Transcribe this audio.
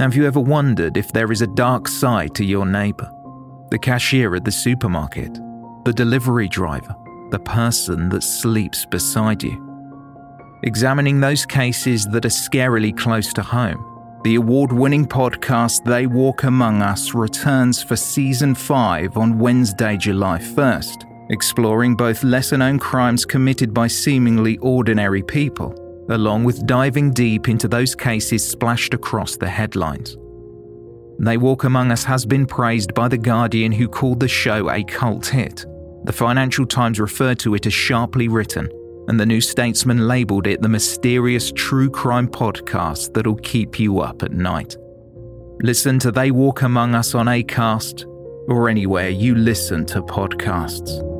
Have you ever wondered if there is a dark side to your neighbour? The cashier at the supermarket, the delivery driver, the person that sleeps beside you. Examining those cases that are scarily close to home, the award winning podcast They Walk Among Us returns for season 5 on Wednesday, July 1st, exploring both lesser known crimes committed by seemingly ordinary people, along with diving deep into those cases splashed across the headlines. They Walk Among Us has been praised by The Guardian, who called the show a cult hit. The Financial Times referred to it as sharply written, and the New Statesman labelled it the mysterious true crime podcast that'll keep you up at night. Listen to They Walk Among Us on ACAST or anywhere you listen to podcasts.